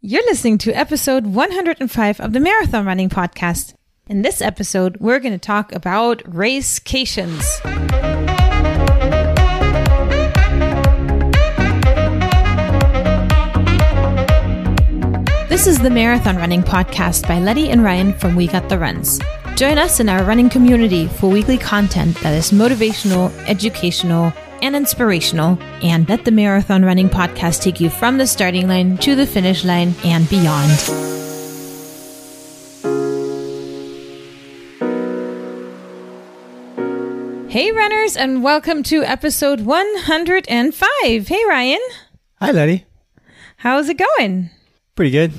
You're listening to episode 105 of the Marathon Running Podcast. In this episode, we're going to talk about racecations. This is the Marathon Running Podcast by Letty and Ryan from We Got the Runs. Join us in our running community for weekly content that is motivational, educational, and inspirational, and let the Marathon Running Podcast take you from the starting line to the finish line and beyond. Hey, runners, and welcome to episode 105. Hey, Ryan. Hi, Letty. How's it going? Pretty good.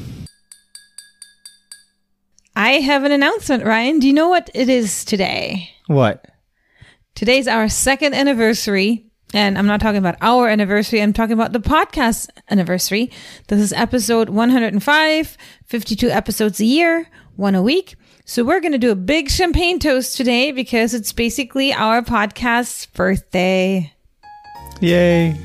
I have an announcement, Ryan. Do you know what it is today? What? Today's our second anniversary. And I'm not talking about our anniversary. I'm talking about the podcast anniversary. This is episode 105, 52 episodes a year, one a week. So we're going to do a big champagne toast today because it's basically our podcast's birthday. Yay.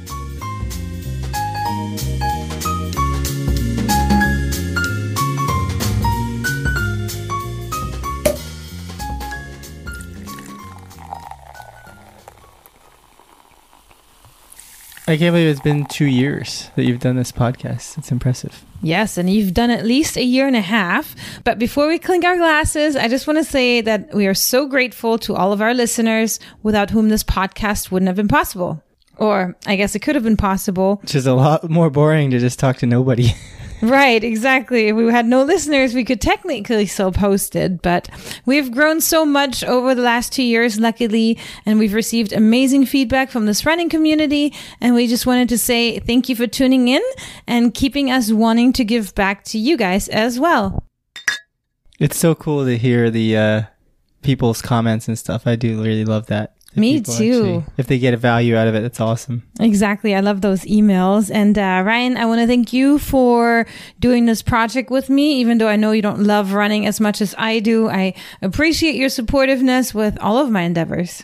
I can't believe it's been two years that you've done this podcast. It's impressive. Yes, and you've done at least a year and a half. But before we clink our glasses, I just want to say that we are so grateful to all of our listeners without whom this podcast wouldn't have been possible. Or I guess it could have been possible. Which is a lot more boring to just talk to nobody. Right, exactly. If we had no listeners, we could technically still post it, but we've grown so much over the last two years, luckily, and we've received amazing feedback from this running community. And we just wanted to say thank you for tuning in and keeping us wanting to give back to you guys as well. It's so cool to hear the uh, people's comments and stuff. I do really love that. If Me too. actually- if they get a value out of it, that's awesome. Exactly. I love those emails. And uh, Ryan, I want to thank you for doing this project with me, even though I know you don't love running as much as I do. I appreciate your supportiveness with all of my endeavors.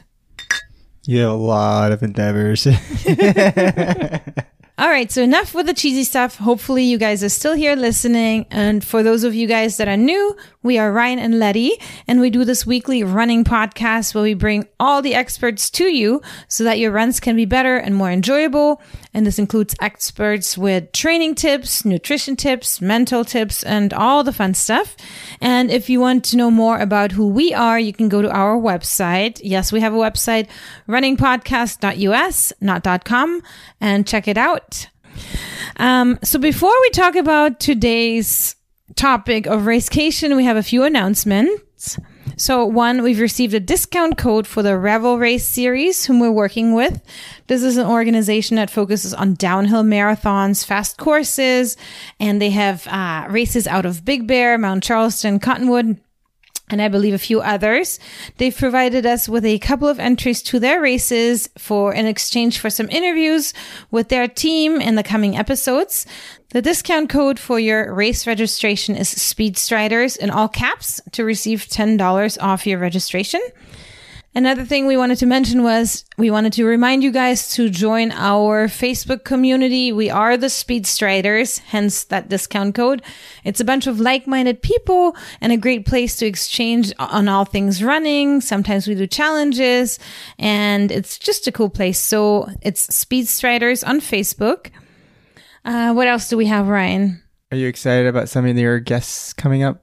You have a lot of endeavors. All right, so enough with the cheesy stuff. Hopefully, you guys are still here listening. And for those of you guys that are new, we are Ryan and Letty, and we do this weekly running podcast where we bring all the experts to you so that your runs can be better and more enjoyable. And this includes experts with training tips, nutrition tips, mental tips, and all the fun stuff. And if you want to know more about who we are, you can go to our website. Yes, we have a website, runningpodcast.us, not .com, and check it out. Um, so before we talk about today's topic of racecation, we have a few announcements. So one, we've received a discount code for the Revel Race series, whom we're working with. This is an organization that focuses on downhill marathons, fast courses, and they have uh, races out of Big Bear, Mount Charleston, Cottonwood, and I believe a few others. They've provided us with a couple of entries to their races for in exchange for some interviews with their team in the coming episodes. The discount code for your race registration is Speedstriders in all caps to receive $10 off your registration. Another thing we wanted to mention was we wanted to remind you guys to join our Facebook community. We are the Speed Striders, hence that discount code. It's a bunch of like-minded people and a great place to exchange on all things running. Sometimes we do challenges and it's just a cool place. So it's Speed Striders on Facebook. Uh, what else do we have, Ryan? Are you excited about some of your guests coming up?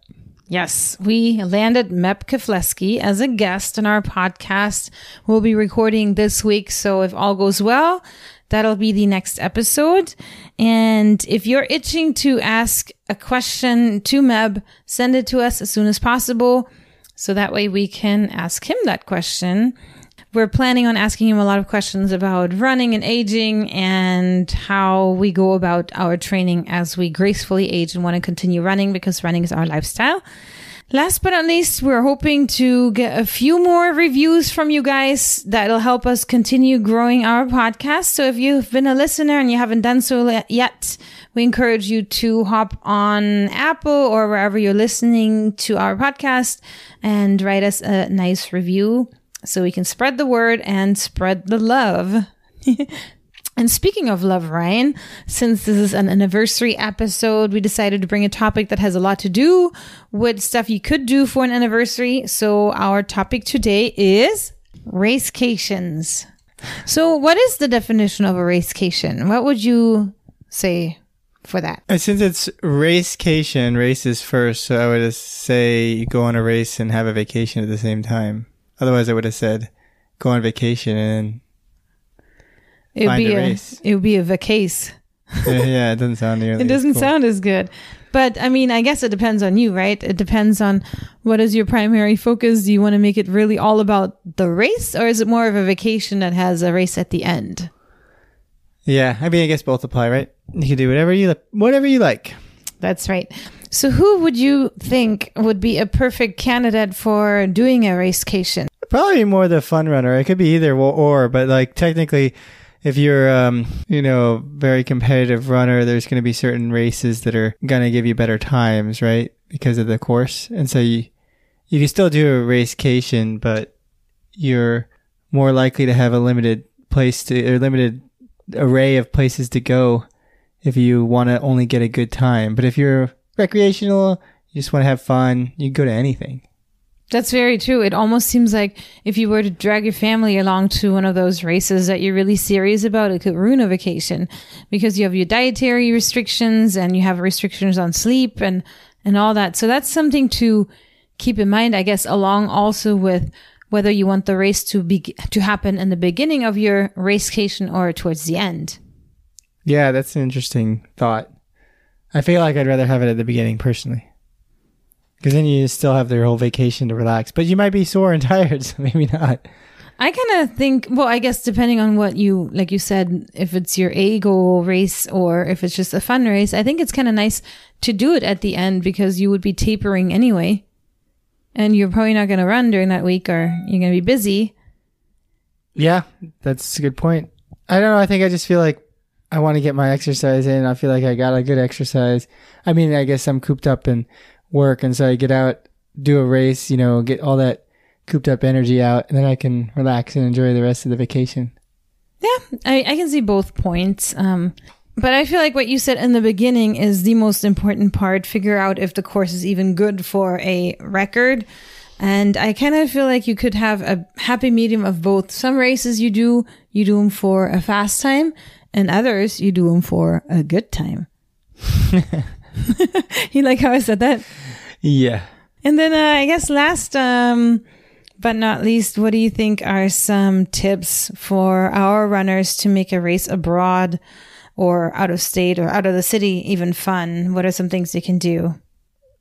Yes, we landed Meb Keflezighi as a guest on our podcast. We'll be recording this week, so if all goes well, that'll be the next episode. And if you're itching to ask a question to Meb, send it to us as soon as possible, so that way we can ask him that question. We're planning on asking him a lot of questions about running and aging and how we go about our training as we gracefully age and want to continue running because running is our lifestyle. Last but not least, we're hoping to get a few more reviews from you guys that'll help us continue growing our podcast. So if you've been a listener and you haven't done so yet, we encourage you to hop on Apple or wherever you're listening to our podcast and write us a nice review so we can spread the word and spread the love. And speaking of love, Ryan, since this is an anniversary episode, we decided to bring a topic that has a lot to do with stuff you could do for an anniversary. So our topic today is racecations. So what is the definition of a racecation? What would you say for that? And since it's racecation, races first, so I would say go on a race and have a vacation at the same time. Otherwise, I would have said go on vacation and It would be a a, race. it would be a vacase. yeah, yeah, it doesn't sound nearly. It as doesn't cool. sound as good. But I mean, I guess it depends on you, right? It depends on what is your primary focus. Do you want to make it really all about the race or is it more of a vacation that has a race at the end? Yeah, I mean, I guess both apply, right? You can do whatever you whatever you like. That's right. So who would you think would be a perfect candidate for doing a racecation? Probably more the fun runner. It could be either or, but like technically, if you're um you know very competitive runner, there's going to be certain races that are going to give you better times, right? Because of the course, and so you you can still do a racecation, but you're more likely to have a limited place to or limited array of places to go if you want to only get a good time. But if you're recreational, you just want to have fun, you go to anything. That's very true. It almost seems like if you were to drag your family along to one of those races that you're really serious about, it could ruin a vacation because you have your dietary restrictions and you have restrictions on sleep and, and all that. So that's something to keep in mind, I guess, along also with whether you want the race to be, to happen in the beginning of your racecation or towards the end. Yeah, that's an interesting thought. I feel like I'd rather have it at the beginning personally. Because then you still have their whole vacation to relax. But you might be sore and tired, so maybe not. I kind of think, well, I guess depending on what you, like you said, if it's your A goal race or if it's just a fun race, I think it's kind of nice to do it at the end because you would be tapering anyway. And you're probably not going to run during that week or you're going to be busy. Yeah, that's a good point. I don't know. I think I just feel like I want to get my exercise in. I feel like I got a good exercise. I mean, I guess I'm cooped up in work, and so I get out, do a race, you know, get all that cooped up energy out, and then I can relax and enjoy the rest of the vacation. Yeah, I, I can see both points. Um, but I feel like what you said in the beginning is the most important part. Figure out if the course is even good for a record. And I kind of feel like you could have a happy medium of both. Some races you do, you do them for a fast time, and others you do them for a good time. you like how I said that? Yeah. And then uh, I guess last um, but not least, what do you think are some tips for our runners to make a race abroad or out of state or out of the city even fun? What are some things they can do?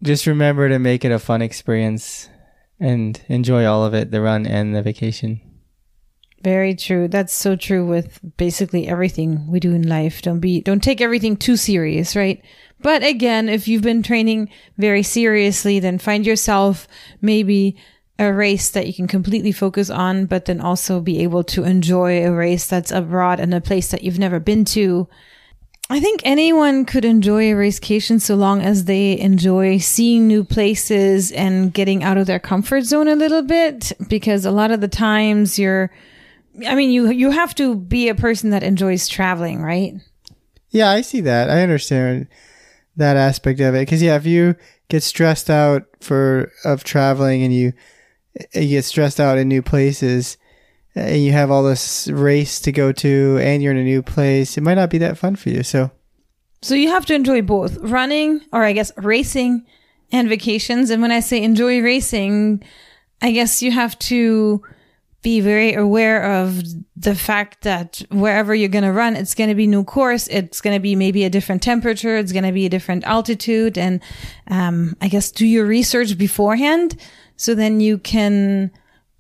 Just remember to make it a fun experience and enjoy all of it the run and the vacation. Very true. That's so true with basically everything we do in life. Don't be, don't take everything too serious, right? But again, if you've been training very seriously, then find yourself maybe a race that you can completely focus on, but then also be able to enjoy a race that's abroad and a place that you've never been to. I think anyone could enjoy a racecation so long as they enjoy seeing new places and getting out of their comfort zone a little bit, because a lot of the times you're, I mean, you, you have to be a person that enjoys traveling, right? Yeah, I see that. I understand that aspect of it. Cause yeah, if you get stressed out for, of traveling and you, eh, you get stressed out in new places eh, and you have all this race to go to and you're in a new place, it might not be that fun for you. So So you have to enjoy both running, or I guess racing and vacations. And when I say enjoy racing, I guess you have to be very aware of the fact that wherever you're going to run, it's going to be new course. It's going to be maybe a different temperature. It's going to be a different altitude. And, um, I guess do your research beforehand. So then you can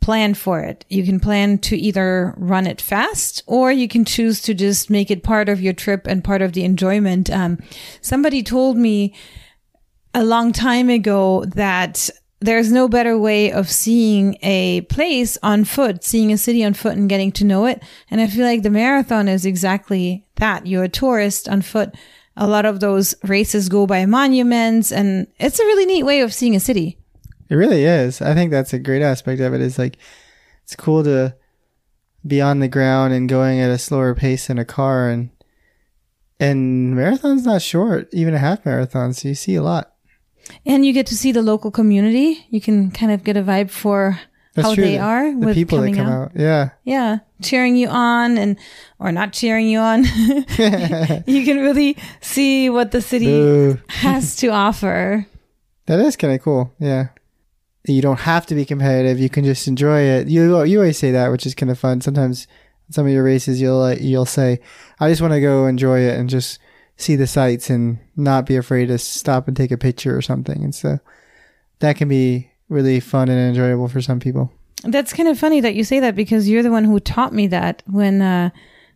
plan for it. You can plan to either run it fast or you can choose to just make it part of your trip and part of the enjoyment. Um, somebody told me a long time ago that there's no better way of seeing a place on foot, seeing a city on foot and getting to know it. And I feel like the marathon is exactly that. You're a tourist on foot. A lot of those races go by monuments and it's a really neat way of seeing a city. It really is. I think that's a great aspect of it is like it's cool to be on the ground and going at a slower pace in a car and and marathon's not short, even a half marathon, so you see a lot. And you get to see the local community. You can kind of get a vibe for That's how true. they The- are The with people that come out. out. Yeah. Yeah, cheering you on and or not cheering you on. you can really see what the city has to offer. That is kind of cool. Yeah. You don't have to be competitive. You can just enjoy it. You you always say that, which is kind of fun. Sometimes some of your races, you'll uh, you'll say, "I just want to go enjoy it and just see the sights and not be afraid to stop and take a picture or something." And so that can be really fun and enjoyable for some people. That's kind of funny that you say that because you're the one who taught me that when uh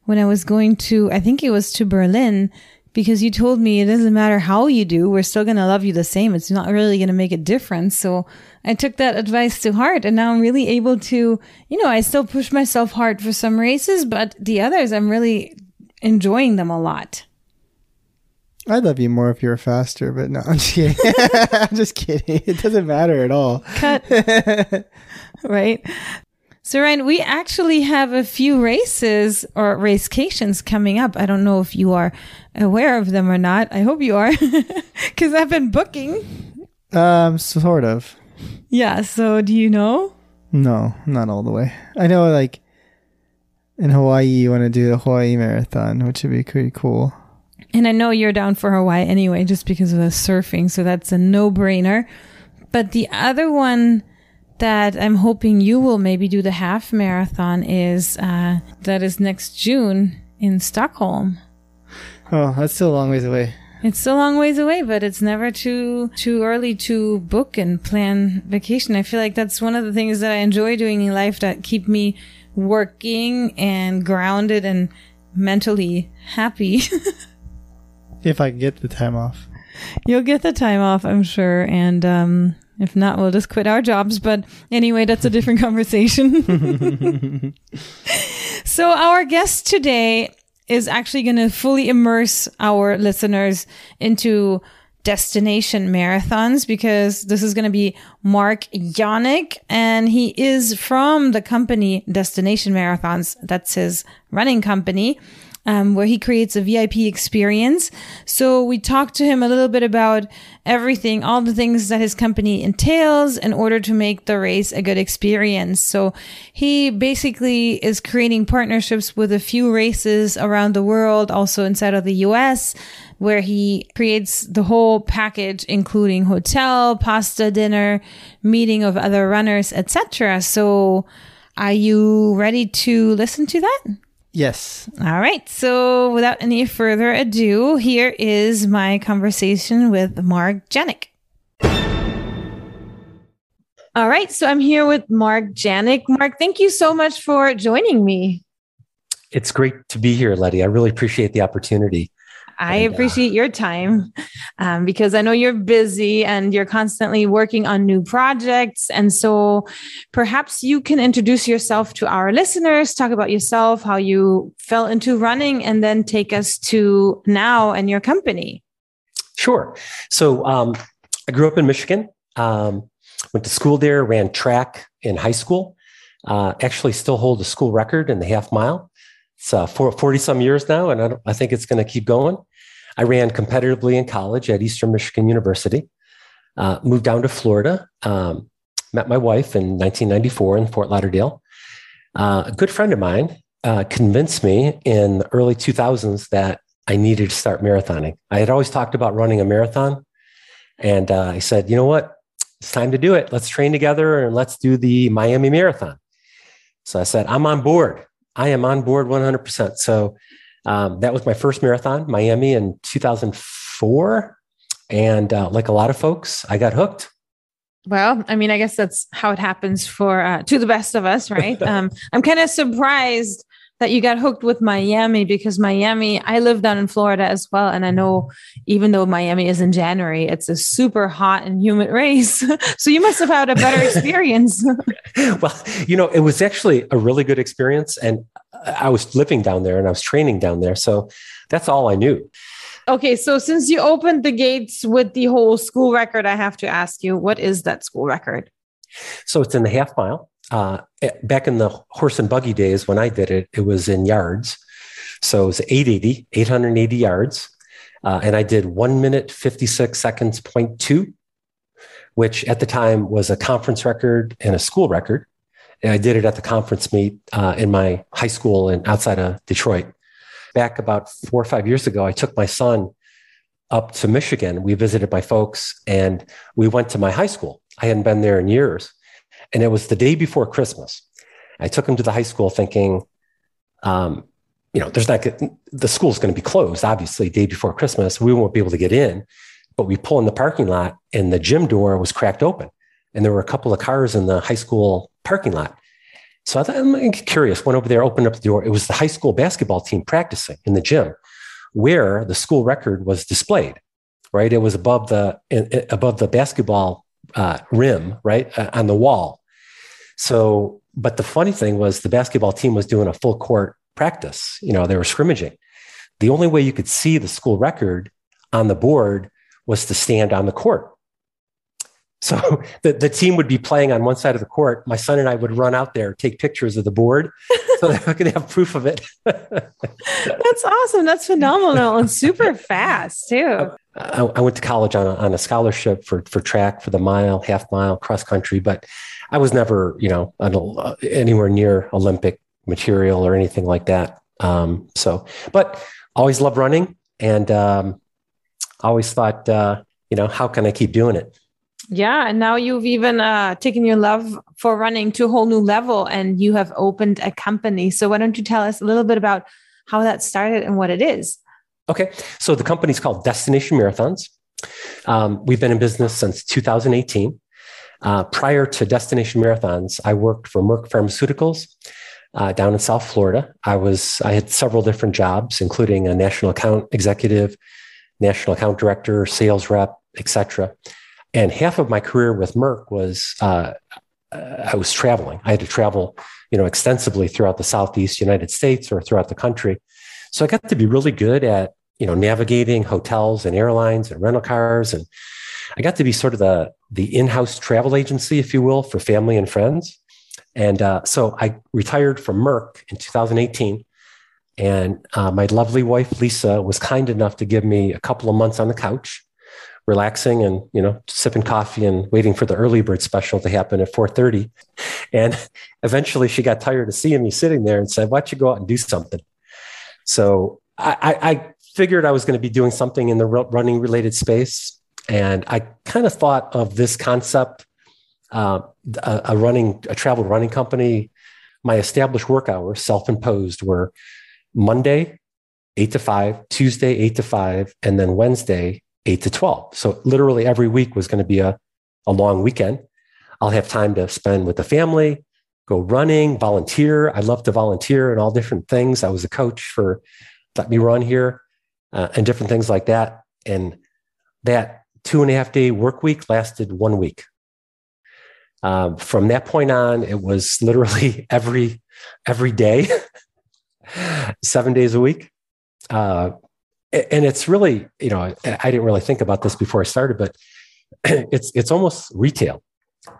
when I was going to I think it was to Berlin because you told me it doesn't matter how you do, we're still going to love you the same. It's not really going to make a difference. So I took that advice to heart and now I'm really able to, you know, I still push myself hard for some races, but the others I'm really enjoying them a lot. I'd love you more if you were faster, but no, I'm just kidding. I'm just kidding. It doesn't matter at all. Cut. right? So, Ryan, we actually have a few races or racecations coming up. I don't know if you are aware of them or not. I hope you are because I've been booking. Um, sort of. Yeah. So, do you know? No, not all the way. I know, like in Hawaii, you want to do the Hawaii Marathon, which would be pretty cool. And I know you're down for Hawaii anyway, just because of the surfing. So, that's a no brainer. But the other one that I'm hoping you will maybe do the half marathon is uh, that is next June in Stockholm. Oh, that's still a long ways away. It's a long ways away, but it's never too too early to book and plan vacation. I feel like that's one of the things that I enjoy doing in life that keep me working and grounded and mentally happy. If I get the time off. You'll get the time off, I'm sure, and um if not, we'll just quit our jobs. But anyway, that's a different conversation. so, our guest today is actually going to fully immerse our listeners into destination marathons because this is going to be Mark Yannick and he is from the company Destination Marathons. That's his running company um, where he creates a VIP experience. So we talked to him a little bit about everything, all the things that his company entails in order to make the race a good experience. So he basically is creating partnerships with a few races around the world, also inside of the US, where he creates the whole package, including hotel, pasta dinner, meeting of other runners, etc. So are you ready to listen to that? Yes. All right. So without any further ado, here is my conversation with Mark Janik. All right. So I'm here with Mark Janik. Mark, thank you so much for joining me. It's great to be here, Letty. I really appreciate the opportunity. I uh, appreciate your time um, because I know you're busy and you're constantly working on new projects. And so perhaps you can introduce yourself to our listeners, talk about yourself, how you fell into running, and then take us to now and your company. Sure. So um, I grew up in Michigan, um, went to school there, ran track in high school, uh, actually still hold a school record in the half mile. It's uh, for 40 some years now, and I, don't, I think it's going to keep going. I ran competitively in college at Eastern Michigan University, uh, moved down to Florida, um, met my wife in 1994 in Fort Lauderdale. Uh, a good friend of mine uh, convinced me in the early 2000s that I needed to start marathoning. I had always talked about running a marathon. And uh, I said, you know what? It's time to do it. Let's train together and let's do the Miami Marathon. So I said, I'm on board. I am on board 100%. So um, that was my first marathon, Miami in 2004. And uh, like a lot of folks, I got hooked. Well, I mean, I guess that's how it happens for uh, to the best of us, right? um, I'm kind of surprised that you got hooked with Miami because Miami, I live down in Florida as well. And I know even though Miami is in January, it's a super hot and humid race. so you must have had a better experience. well, you know, it was actually a really good experience. And I was living down there and I was training down there. So that's all I knew. Okay, so since you opened the gates with the whole school record, I have to ask you, what is that school record? So it's in the half mile. Uh, back in the horse and buggy days when I did it, it was in yards. So it was 880, 880 yards. Uh, and I did one minute, 56 seconds, point two, which at the time was a conference record and a school record. And I did it at the conference meet uh, in my high school and outside of Detroit back about four or five years ago, I took my son up to Michigan. We visited my folks and we went to my high school. I hadn't been there in years. And it was the day before Christmas. I took him to the high school thinking, um, you know, there's not, the school's going to be closed, obviously, day before Christmas. We won't be able to get in. But we pull in the parking lot and the gym door was cracked open. And there were a couple of cars in the high school parking lot. So I thought, I'm curious, went over there, opened up the door. It was the high school basketball team practicing in the gym where the school record was displayed, right? It was above the, above the basketball uh, rim, right? Uh, on the wall. So, but the funny thing was the basketball team was doing a full court practice. You know, they were scrimmaging. The only way you could see the school record on the board was to stand on the court. So the, the team would be playing on one side of the court. My son and I would run out there, take pictures of the board so that I could have proof of it. That's awesome. That's phenomenal and super fast too. I, I, went to college on a, on a scholarship for, for track, for the mile, half mile, cross country, but I was never, you know, uh, anywhere near Olympic material or anything like that. Um, so, but always loved running and um, always thought, uh, you know, how can I keep doing it? Yeah, and now you've even uh, taken your love for running to a whole new level, and you have opened a company. So why don't you tell us a little bit about how that started and what it is? Okay, so the company is called Destination Marathons. Um, we've been in business since 2018. Uh, prior to Destination Marathons, I worked for Merck Pharmaceuticals uh, down in South Florida. I was I had several different jobs, including a national account executive, national account director, sales rep, etc. And half of my career with Merck was uh, I was traveling. I had to travel, you know, extensively throughout the Southeast United States or throughout the country. So I got to be really good at, you know, navigating hotels and airlines and rental cars. And I got to be sort of the, the in-house travel agency, if you will, for family and friends. And uh, so I retired from Merck in 2018. And uh, my lovely wife, Lisa, was kind enough to give me a couple of months on the couch relaxing and you know sipping coffee and waiting for the early bird special to happen at 4.30 and eventually she got tired of seeing me sitting there and said why don't you go out and do something? So i, I figured i was going to be doing something in the running related space. And i kind of thought of this concept uh, a, a running a travel running company. My established work hours self-imposed were monday 8 to 5 tuesday 8 to 5 and then wednesday 8 to 12. So literally every week was going to be a, a long weekend. I'll have time to spend with the family, go running, volunteer. I love to volunteer and all different things. I was a coach for Let Me Run here uh, and different things like that. And that two and a half day work week lasted one week. Um, from that point on, it was literally every every day, seven days a week. Uh, and it's really you know i didn't really think about this before i started but it's it's almost retail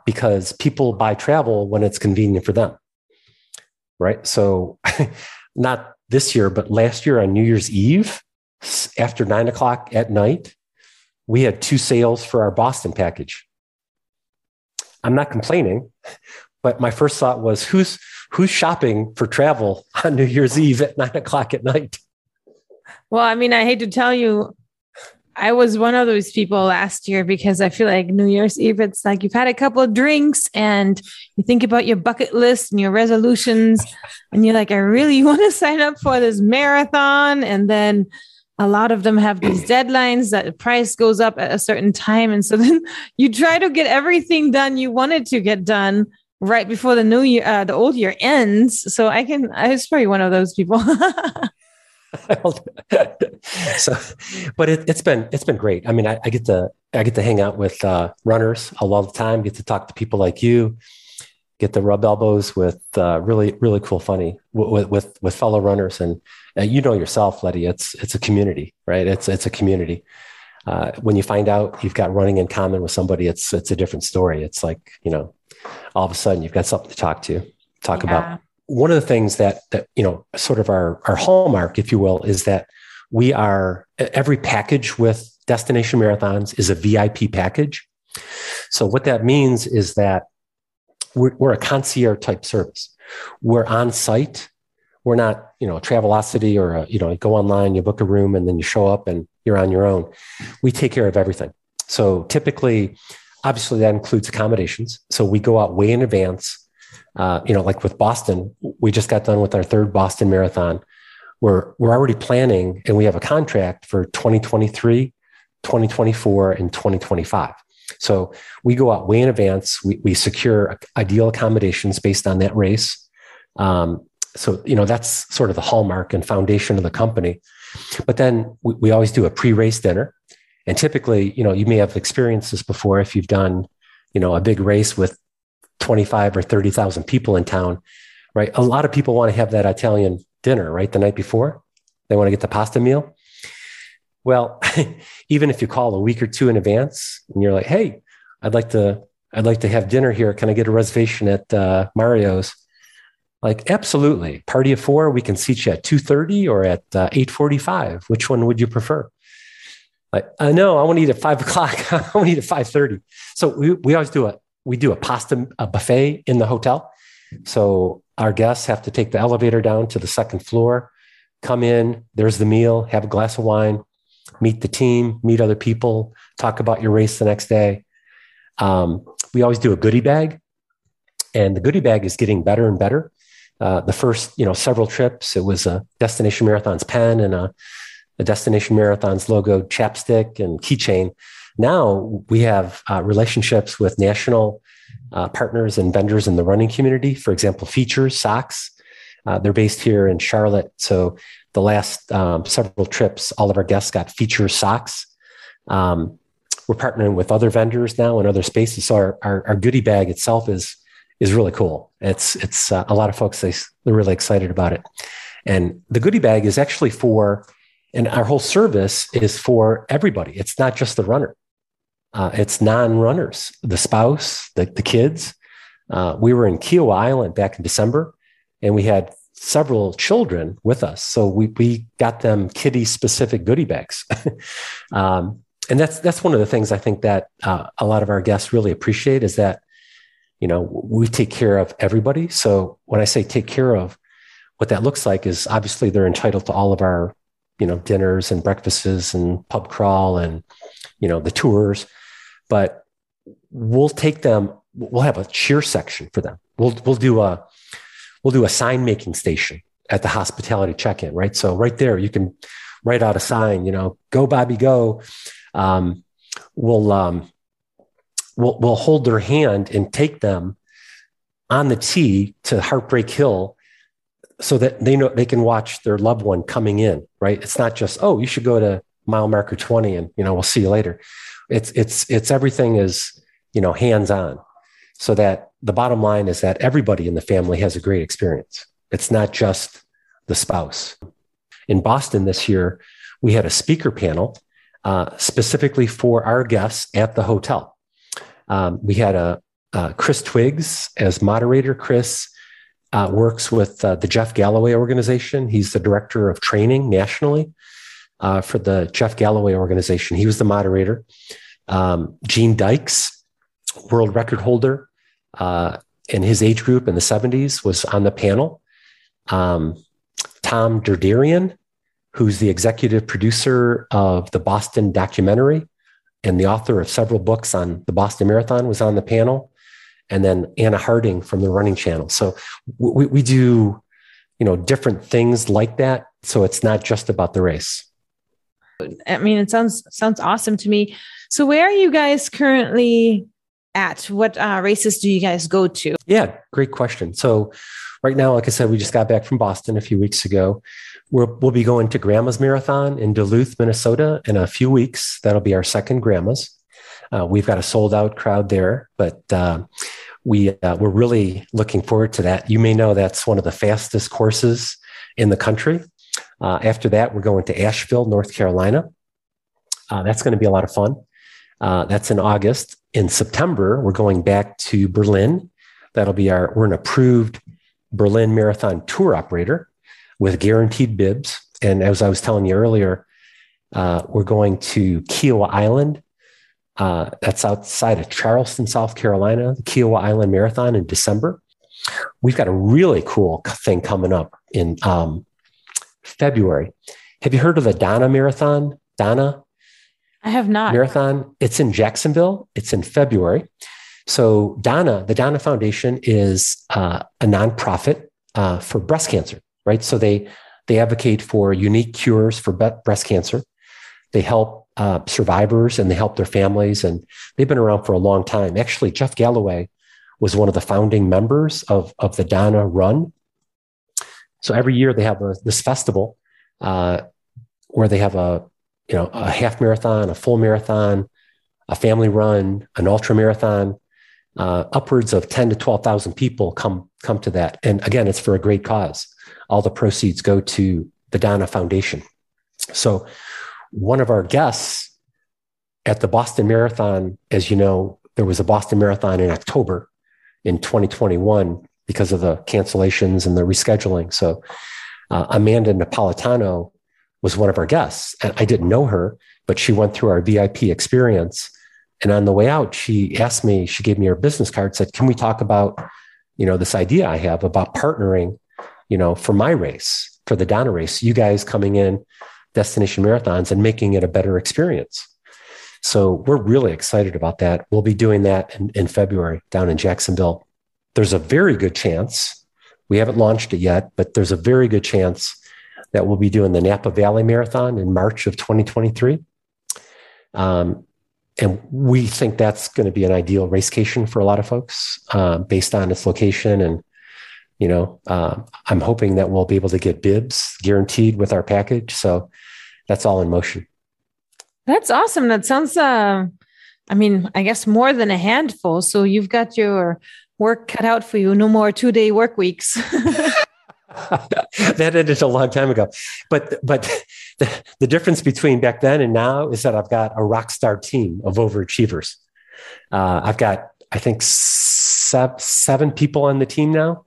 because people buy travel when it's convenient for them right? So not this year but last year on new year's eve after nine o'clock at night we had two sales for our boston package. I'm not complaining but my first thought was who's who's shopping for travel on new year's eve at nine o'clock at night well, I mean, I hate to tell you, I was one of those people last year because I feel like New Year's Eve, it's like you've had a couple of drinks and you think about your bucket list and your resolutions, and you're like, I really want to sign up for this marathon. And then a lot of them have these deadlines that the price goes up at a certain time. And so then you try to get everything done you wanted to get done right before the new year, uh, the old year ends. So I can, I was probably one of those people. so, but it, has been it's been great. I mean, I, I, get to I get to hang out with uh, runners a lot of the time. Get to talk to people like you. Get to rub elbows with uh, really really cool, funny with with with fellow runners, and uh, you know yourself, Letty. It's it's a community, right? It's it's a community. Uh, when you find out you've got running in common with somebody, it's it's a different story. It's like you know, all of a sudden you've got something to talk to, talk yeah. about one of the things that that you know sort of our our hallmark if you will is that we are every package with destination marathons is a vip package. So what that means is that we're, we're a concierge type service. We're on site. We're not you know a travelocity or a, you know go online you book a room and then you show up and you're on your own. We take care of everything. So typically obviously that includes accommodations. So we go out way in advance uh, you know, like with Boston, we just got done with our third Boston Marathon. We're we're already planning, and we have a contract for 2023, 2024, and 2025. So we go out way in advance. We we secure ideal accommodations based on that race. Um, so you know that's sort of the hallmark and foundation of the company. But then we, we always do a pre-race dinner, and typically, you know, you may have experienced this before if you've done, you know, a big race with 25 or 30,000 people in town, right? A lot of people want to have that Italian dinner, right? The night before. They want to get the pasta meal. Well, even if you call a week or two in advance and you're like, hey, I'd like to, I'd like to have dinner here. Can I get a reservation at uh, Mario's? Like, absolutely. Party of four, we can seat you at 2.30 or at uh, 8.45. Which one would you prefer? Like, I know I want to eat at five o'clock. I want to eat at 5.30. So we, we always do a we do a pasta a buffet in the hotel. So our guests have to take the elevator down to the second floor, come in, there's the meal, have a glass of wine, meet the team, meet other people, talk about your race the next day. Um, we always do a goodie bag, and the goodie bag is getting better and better. Uh, the first, you know, several trips, it was a Destination Marathons pen and a, a Destination Marathons logo chapstick and keychain. Now we have uh, relationships with national uh, partners and vendors in the running community. For example, Feetures, Socks. Uh, they're based here in Charlotte. So the last um, several trips, all of our guests got Feetures Socks. Um, we're partnering with other vendors now in other spaces. So our, our, our goodie bag itself is is really cool. It's it's uh, a lot of folks they they're really excited about it. And the goodie bag is actually for, and our whole service is for everybody. It's not just the runner. Uh, it's non-runners, the spouse, the, the kids. Uh, we were in Kiawah Island back in December, and we had several children with us. So we we got them kitty specific goodie bags, um, and that's that's one of the things I think that uh, a lot of our guests really appreciate is that you know we take care of everybody. So when I say take care of, what that looks like is obviously they're entitled to all of our you know dinners and breakfasts and pub crawl and you know the tours. But we'll take them we'll have a cheer section for them. We'll we'll do a we'll do a sign making station at the hospitality check-in right? So right there you can write out a sign you know go bobby go. Um, we'll um, we'll we'll hold their hand and take them on the T to heartbreak hill so that they know they can watch their loved one coming in right? It's not just oh you should go to mile marker 20 and you know we'll see you later. It's it's it's everything is you know hands on. So that the bottom line is that everybody in the family has a great experience. It's not just the spouse. In boston this year we had a speaker panel uh, specifically for our guests at the hotel. Um, we had a uh, chris twiggs as moderator chris uh, works with uh, the jeff galloway organization he's the director of training nationally uh, for the Jeff Galloway organization. He was the moderator. Um, Gene Dykes, world record holder uh, in his age group in the 70s, was on the panel. Um, Tom Derderian, who's the executive producer of the Boston documentary and the author of several books on the Boston Marathon, was on the panel. And then Anna Harding from the Running Channel. So we, we do, you know, different things like that. So it's not just about the race. I mean, it sounds sounds awesome to me. So, where are you guys currently at? What uh, races do you guys go to? Yeah, great question. So, right now, like I said, we just got back from Boston a few weeks ago. we will be going to Grandma's Marathon in Duluth, Minnesota in a few weeks. That'll be our second Grandma's. Uh, we've got a sold out crowd there, but uh, we uh, we're really looking forward to that. You may know that's one of the fastest courses in the country. Uh, after that, we're going to Asheville, North Carolina. Uh, that's going to be a lot of fun. Uh, that's in August. In September, we're going back to Berlin. That'll be our, we're an approved Berlin Marathon tour operator with guaranteed bibs. And as I was telling you earlier, uh, we're going to Kiawah Island. Uh, that's outside of Charleston, South Carolina, the Kiawah Island Marathon in December. We've got a really cool thing coming up in um, February. Have you heard of the Donna Marathon? Donna? I have not. Marathon. It's in Jacksonville. It's in February. So Donna, the Donna Foundation is uh, a nonprofit uh, for breast cancer, right? So they they advocate for unique cures for breast cancer. They help uh, survivors and they help their families, and they've been around for a long time. Actually, Jeff Galloway was one of the founding members of of the Donna Run, so every year they have a, this festival uh, where they have a you know a half marathon, a full marathon, a family run, an ultra marathon. Uh, upwards of ten to twelve thousand people come come to that, and again, it's for a great cause. All the proceeds go to the Donna Foundation. So, one of our guests at the Boston Marathon, as you know, there was a Boston Marathon in October in 2021 because of the cancellations and the rescheduling. So uh, Amanda Napolitano was one of our guests. And I didn't know her, but she went through our VIP experience. And on the way out, she asked me, she gave me her business card, said, Can we talk about, you know, this idea I have about partnering, you know, for my race, for the Donna race, you guys coming in destination marathons and making it a better experience. So we're really excited about that. We'll be doing that in, in February down in Jacksonville there's a very good chance, we haven't launched it yet, but there's a very good chance that we'll be doing the Napa Valley Marathon in March of 2023. Um, and we think that's going to be an ideal racecation for a lot of folks uh, based on its location. And, you know, uh, I'm hoping that we'll be able to get bibs guaranteed with our package. So that's all in motion. That's awesome. That sounds, uh, I mean, I guess more than a handful. So you've got your work cut out for you. No more two day work weeks. that ended a long time ago. But but the, the difference between back then and now is that I've got a rock star team of overachievers. Uh, I've got I think seven, seven people on the team now,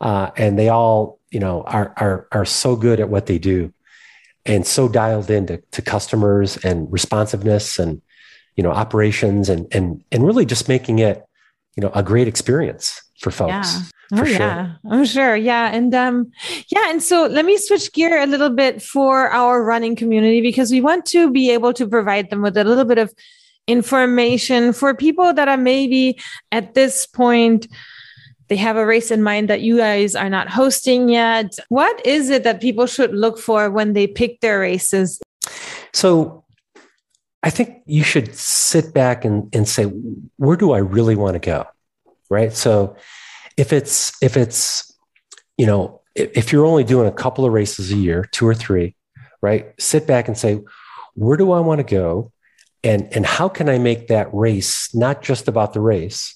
uh, and they all you know are are are so good at what they do, and so dialed into to customers and responsiveness and you know operations and and and really just making it you know a great experience for folks. Yeah. Oh sure. yeah, I'm sure. Yeah, and um, yeah, and so let me switch gear a little bit for our running community because we want to be able to provide them with a little bit of information for people that are maybe at this point they have a race in mind that you guys are not hosting yet. What is it that people should look for when they pick their races? So I think you should sit back and, and say, where do I really want to go? Right. So if it's, if it's, you know, if, you're only doing a couple of races a year, two or three, right? Sit back and say, where do I want to go? And, and how can I make that race not just about the race,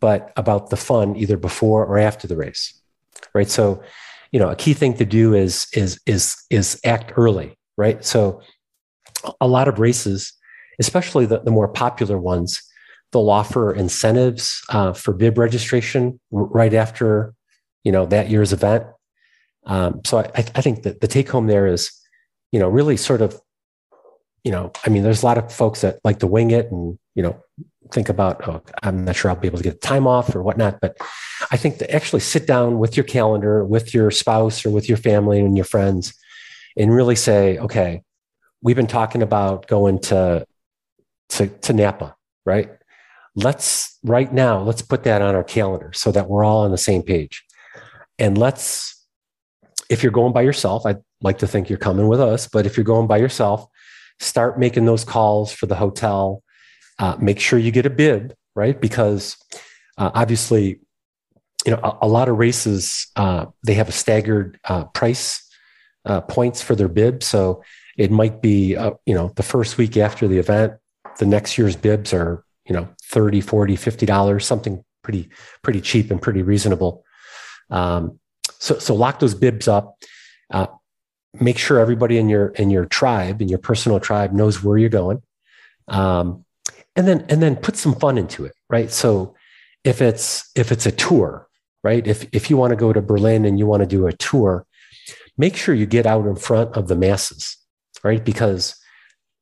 but about the fun either before or after the race? Right. So, you know, a key thing to do is, is, is, is act early, right? So a lot of races, especially the, the more popular ones, they'll offer incentives uh, for bib registration right after you know that year's event. Um, so I, I think that the take home there is, you know, really sort of, you know, I mean, there's a lot of folks that like to wing it and you know think about, oh, I'm not sure I'll be able to get time off or whatnot. But I think to actually sit down with your calendar, with your spouse or with your family and your friends, and really say, okay, we've been talking about going to to, to Napa, right? Let's right now, let's put that on our calendar so that we're all on the same page. And let's, if you're going by yourself, I'd like to think you're coming with us, but if you're going by yourself, start making those calls for the hotel. Uh, make sure you get a bib, right? Because uh, obviously, you know, a, a lot of races uh, they have a staggered uh, price uh, points for their bib, so it might be uh, you know the first week after the event, the next year's bibs are you know 30 40 50 dollars something pretty pretty cheap and pretty reasonable um, so so lock those bibs up uh, make sure everybody in your in your tribe in your personal tribe knows where you're going. Um, and then and then put some fun into it right? So if it's if it's a tour right? If if you want to go to berlin and you want to do a tour make sure you get out in front of the masses right? Because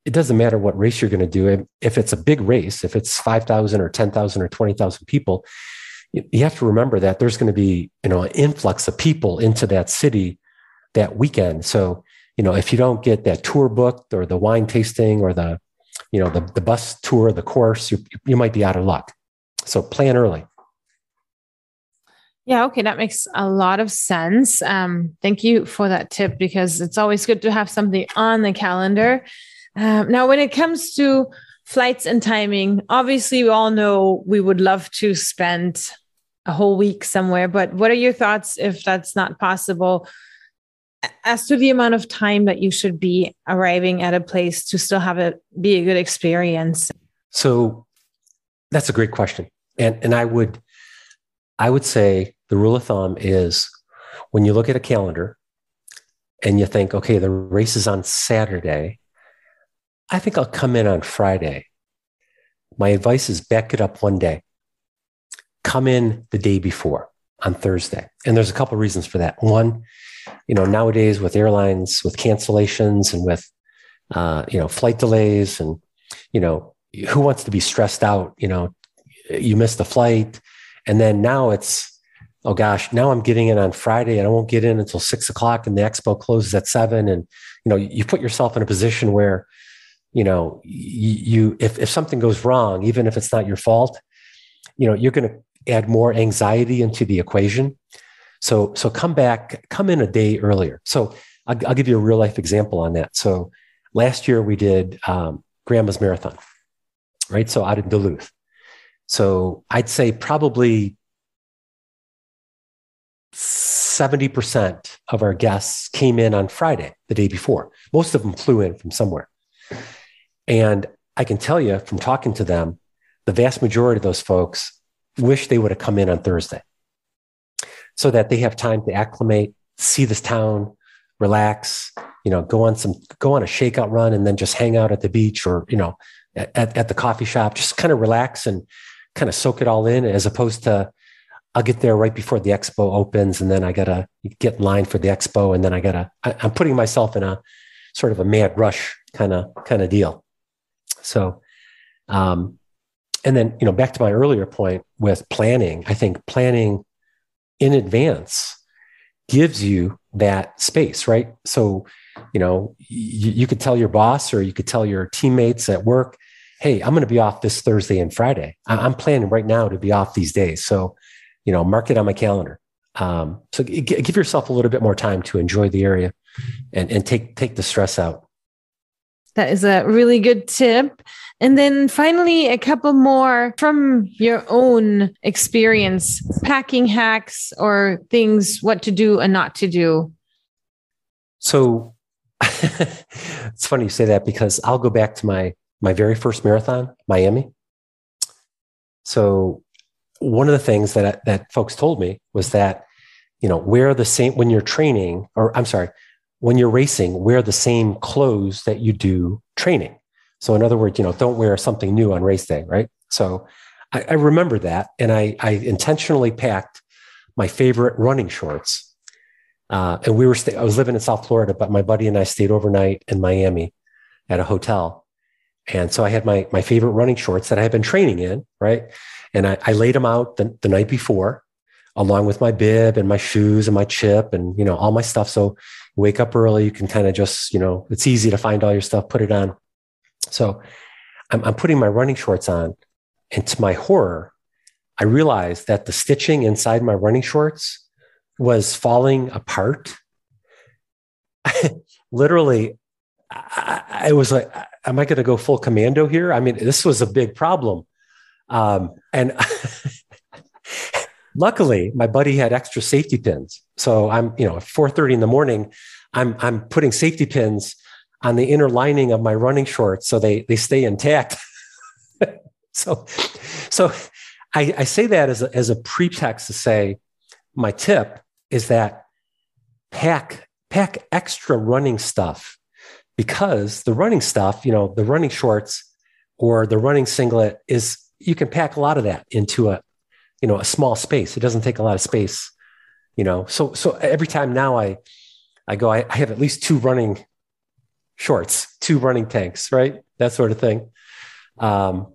it doesn't matter what race you're going to do. If it's a big race if it's 5000 or 10000 or 20000 people you have to remember that there's going to be you know an influx of people into that city that weekend so you know if you don't get that tour booked or the wine tasting or the you know the, the bus tour the course you, you might be out of luck so plan early yeah, okay, that makes a lot of sense. Um, thank you for that tip because it's always good to have something on the calendar. Um, now, when it comes to flights and timing, obviously, we all know we would love to spend a whole week somewhere, but what are your thoughts if that's not possible? As to the amount of time that you should be arriving at a place to still have it be a good experience. So that's a great question. And and I would I would say the rule of thumb is when you look at a calendar and you think, okay, the race is on Saturday, I think I'll come in on Friday. My advice is back it up one day. Come in the day before on Thursday. And there's a couple reasons for that. One, you know, nowadays with airlines, with cancellations and with, uh, you know, flight delays and, you know, who wants to be stressed out? You know, you missed the flight. And then now it's, oh gosh, now I'm getting in on Friday and I won't get in until six o'clock and the expo closes at seven. And, you know, you put yourself in a position where, you know, you, if, if something goes wrong, even if it's not your fault, you know, you're going to add more anxiety into the equation. So, so come back, come in a day earlier. So I'll, I'll give you a real life example on that. So last year we did um, Grandma's Marathon, right? So out in Duluth. So I'd say probably 70% of our guests came in on Friday, the day before. Most of them flew in from somewhere. And I can tell you from talking to them, the vast majority of those folks wish they would have come in on Thursday so that they have time to acclimate, see this town, relax, you know, go on some, go on a shakeout run and then just hang out at the beach or, you know, at, at the coffee shop, just kind of relax and kind of soak it all in as opposed to, I'll get there right before the expo opens, and then I gotta get in line for the expo, and then I gotta. I, I'm putting myself in a sort of a mad rush kind of kind of deal. So, um, and then you know back to my earlier point with planning. I think planning in advance gives you that space, right? So, you know, you, you could tell your boss or you could tell your teammates at work, "Hey, I'm going to be off this Thursday and Friday. I'm planning right now to be off these days." So you know, mark it on my calendar. Um, so g- give yourself a little bit more time to enjoy the area and, and take, take the stress out. That is a really good tip. And then finally, a couple more from your own experience, packing hacks or things, what to do and not to do. So it's funny you say that because I'll go back to my my very first marathon, Miami. So one of the things that that folks told me was that you know wear the same when you're training or i'm sorry when you're racing wear the same clothes that you do training so in other words you know don't wear something new on race day right so i, I remember that and I, I intentionally packed my favorite running shorts uh, and we were sta- i was living in south florida but my buddy and i stayed overnight in miami at a hotel and so i had my my favorite running shorts that i had been training in right and I, I laid them out the, the night before, along with my bib and my shoes and my chip and, you know, all my stuff. So wake up early, you can kind of just, you know, it's easy to find all your stuff, put it on. So I'm, I'm putting my running shorts on. And to my horror, I realized that the stitching inside my running shorts was falling apart. Literally, I, I was like, am I going to go full commando here? I mean, this was a big problem. Um, and luckily my buddy had extra safety pins. So I'm, you know, at 4.30 in the morning, I'm, I'm putting safety pins on the inner lining of my running shorts so they, they stay intact. so, so I, I say that as a, as a pretext to say my tip is that pack, pack extra running stuff because the running stuff, you know, the running shorts or the running singlet is you can pack a lot of that into a, you know, a small space. It doesn't take a lot of space, you know. So so every time now I I go, I, I have at least two running shorts, two running tanks, right? That sort of thing. Um,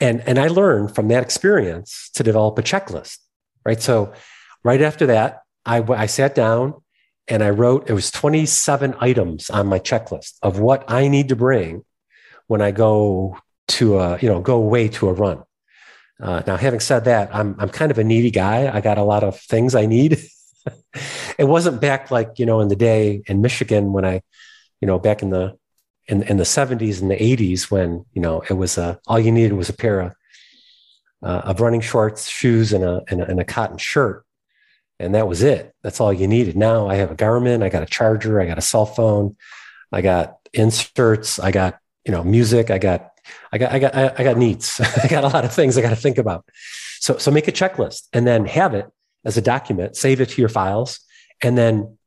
and and I learned from that experience to develop a checklist, right? So right after that, I I sat down and I wrote, it was 27 items on my checklist of what I need to bring when I go to a, you know, go away to a run. Uh, now, having said that, I'm, I'm kind of a needy guy. I got a lot of things I need. it wasn't back like, you know, in the day in Michigan when I, you know, back in the, in, in the 70s and the 80s when, you know, it was a, all you needed was a pair of, uh, of running shorts, shoes, and a, and a, and a cotton shirt and that was it. That's all you needed. Now I have a Garmin, I got a charger, I got a cell phone, I got inserts, I got you know music, I got I got I got I got needs. I got a lot of things I got to think about. So so make a checklist and then have it as a document, save it to your files, and then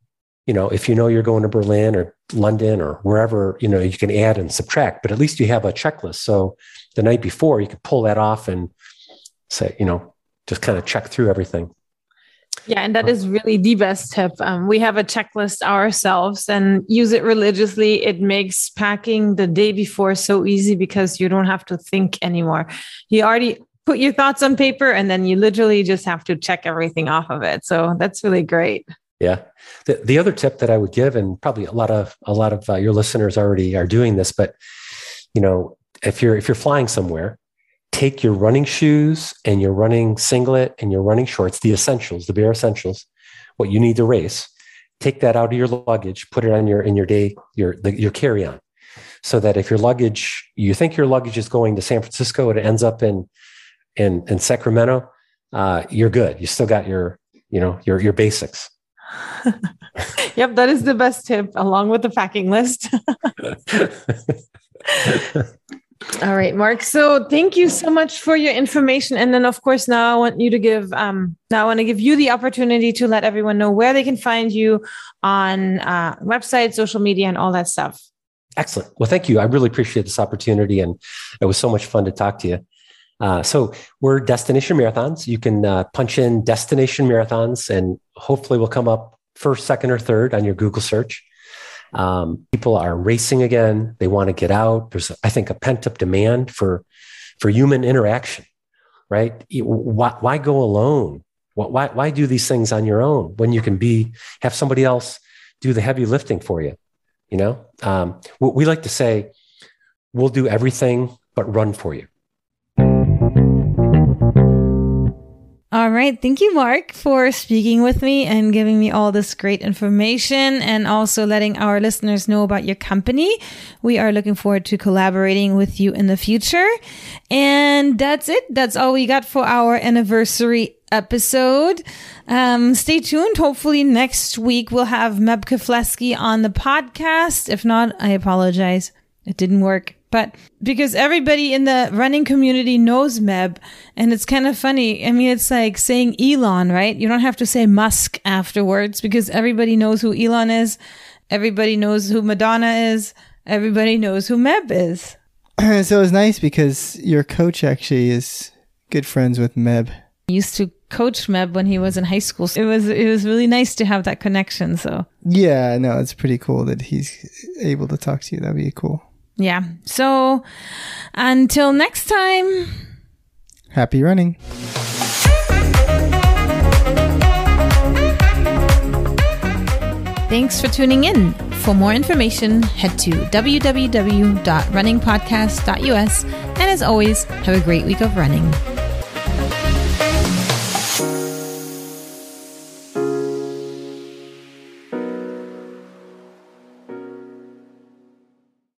you know if you know you're going to Berlin or London or wherever you know you can add and subtract, but at least you have a checklist. So the night before you could pull that off and say you know just kind of check through everything. Yeah, and that is really the best tip. Um, we have a checklist ourselves and use it religiously. It makes packing the day before so easy because you don't have to think anymore. You already put your thoughts on paper and then you literally just have to check everything off of it. So that's really great. Yeah. The, the other tip that I would give, and probably a lot of a lot of uh, your listeners already are doing this, but you know, if you're if you're flying somewhere take your running shoes and your running singlet and your running shorts, the essentials, the bare essentials, what you need to race, take that out of your luggage, put it on your in your day your the, your carry on, so that if your luggage you think your luggage is going to San Francisco it ends up in in in Sacramento, uh, you're good. You still got your you know your your basics. yep, that is the best tip along with the packing list. All right, Mark. So thank you so much for your information. And then, of course, now I want you to give, um, now I want to give you the opportunity to let everyone know where they can find you on uh, website, social media, and all that stuff. Excellent. Well, thank you. I really appreciate this opportunity, and it was so much fun to talk to you. Uh, so we're destination marathons. You can uh, punch in destination marathons, and hopefully, we'll come up first, second, or third on your Google search. Um, people are racing again. They want to get out. There's, I think, a pent up demand for for human interaction. Right? Why, why go alone? Why, why do these things on your own when you can be have somebody else do the heavy lifting for you? You know, um, we like to say, "We'll do everything but run for you." All right. Thank you, Mark, for speaking with me and giving me all this great information and also letting our listeners know about your company. We are looking forward to collaborating with you in the future. And that's it. That's all we got for our anniversary episode. Um, stay tuned. Hopefully next week we'll have Meb Keflezighi on the podcast. If not, I apologize. It didn't work but because everybody in the running community knows Meb, and it's kind of funny. I mean, it's like saying Elon, right? You don't have to say Musk afterwards because everybody knows who Elon is. Everybody knows who Madonna is. Everybody knows who Meb is. so it's nice because your coach actually is good friends with Meb. I used to coach Meb when he was in high school. So it was it was really nice to have that connection. So yeah, no, it's pretty cool that he's able to talk to you. That'd be cool. Yeah. So until next time, happy running. Thanks for tuning in. For more information, head to www.runningpodcast.us. And as always, have a great week of running.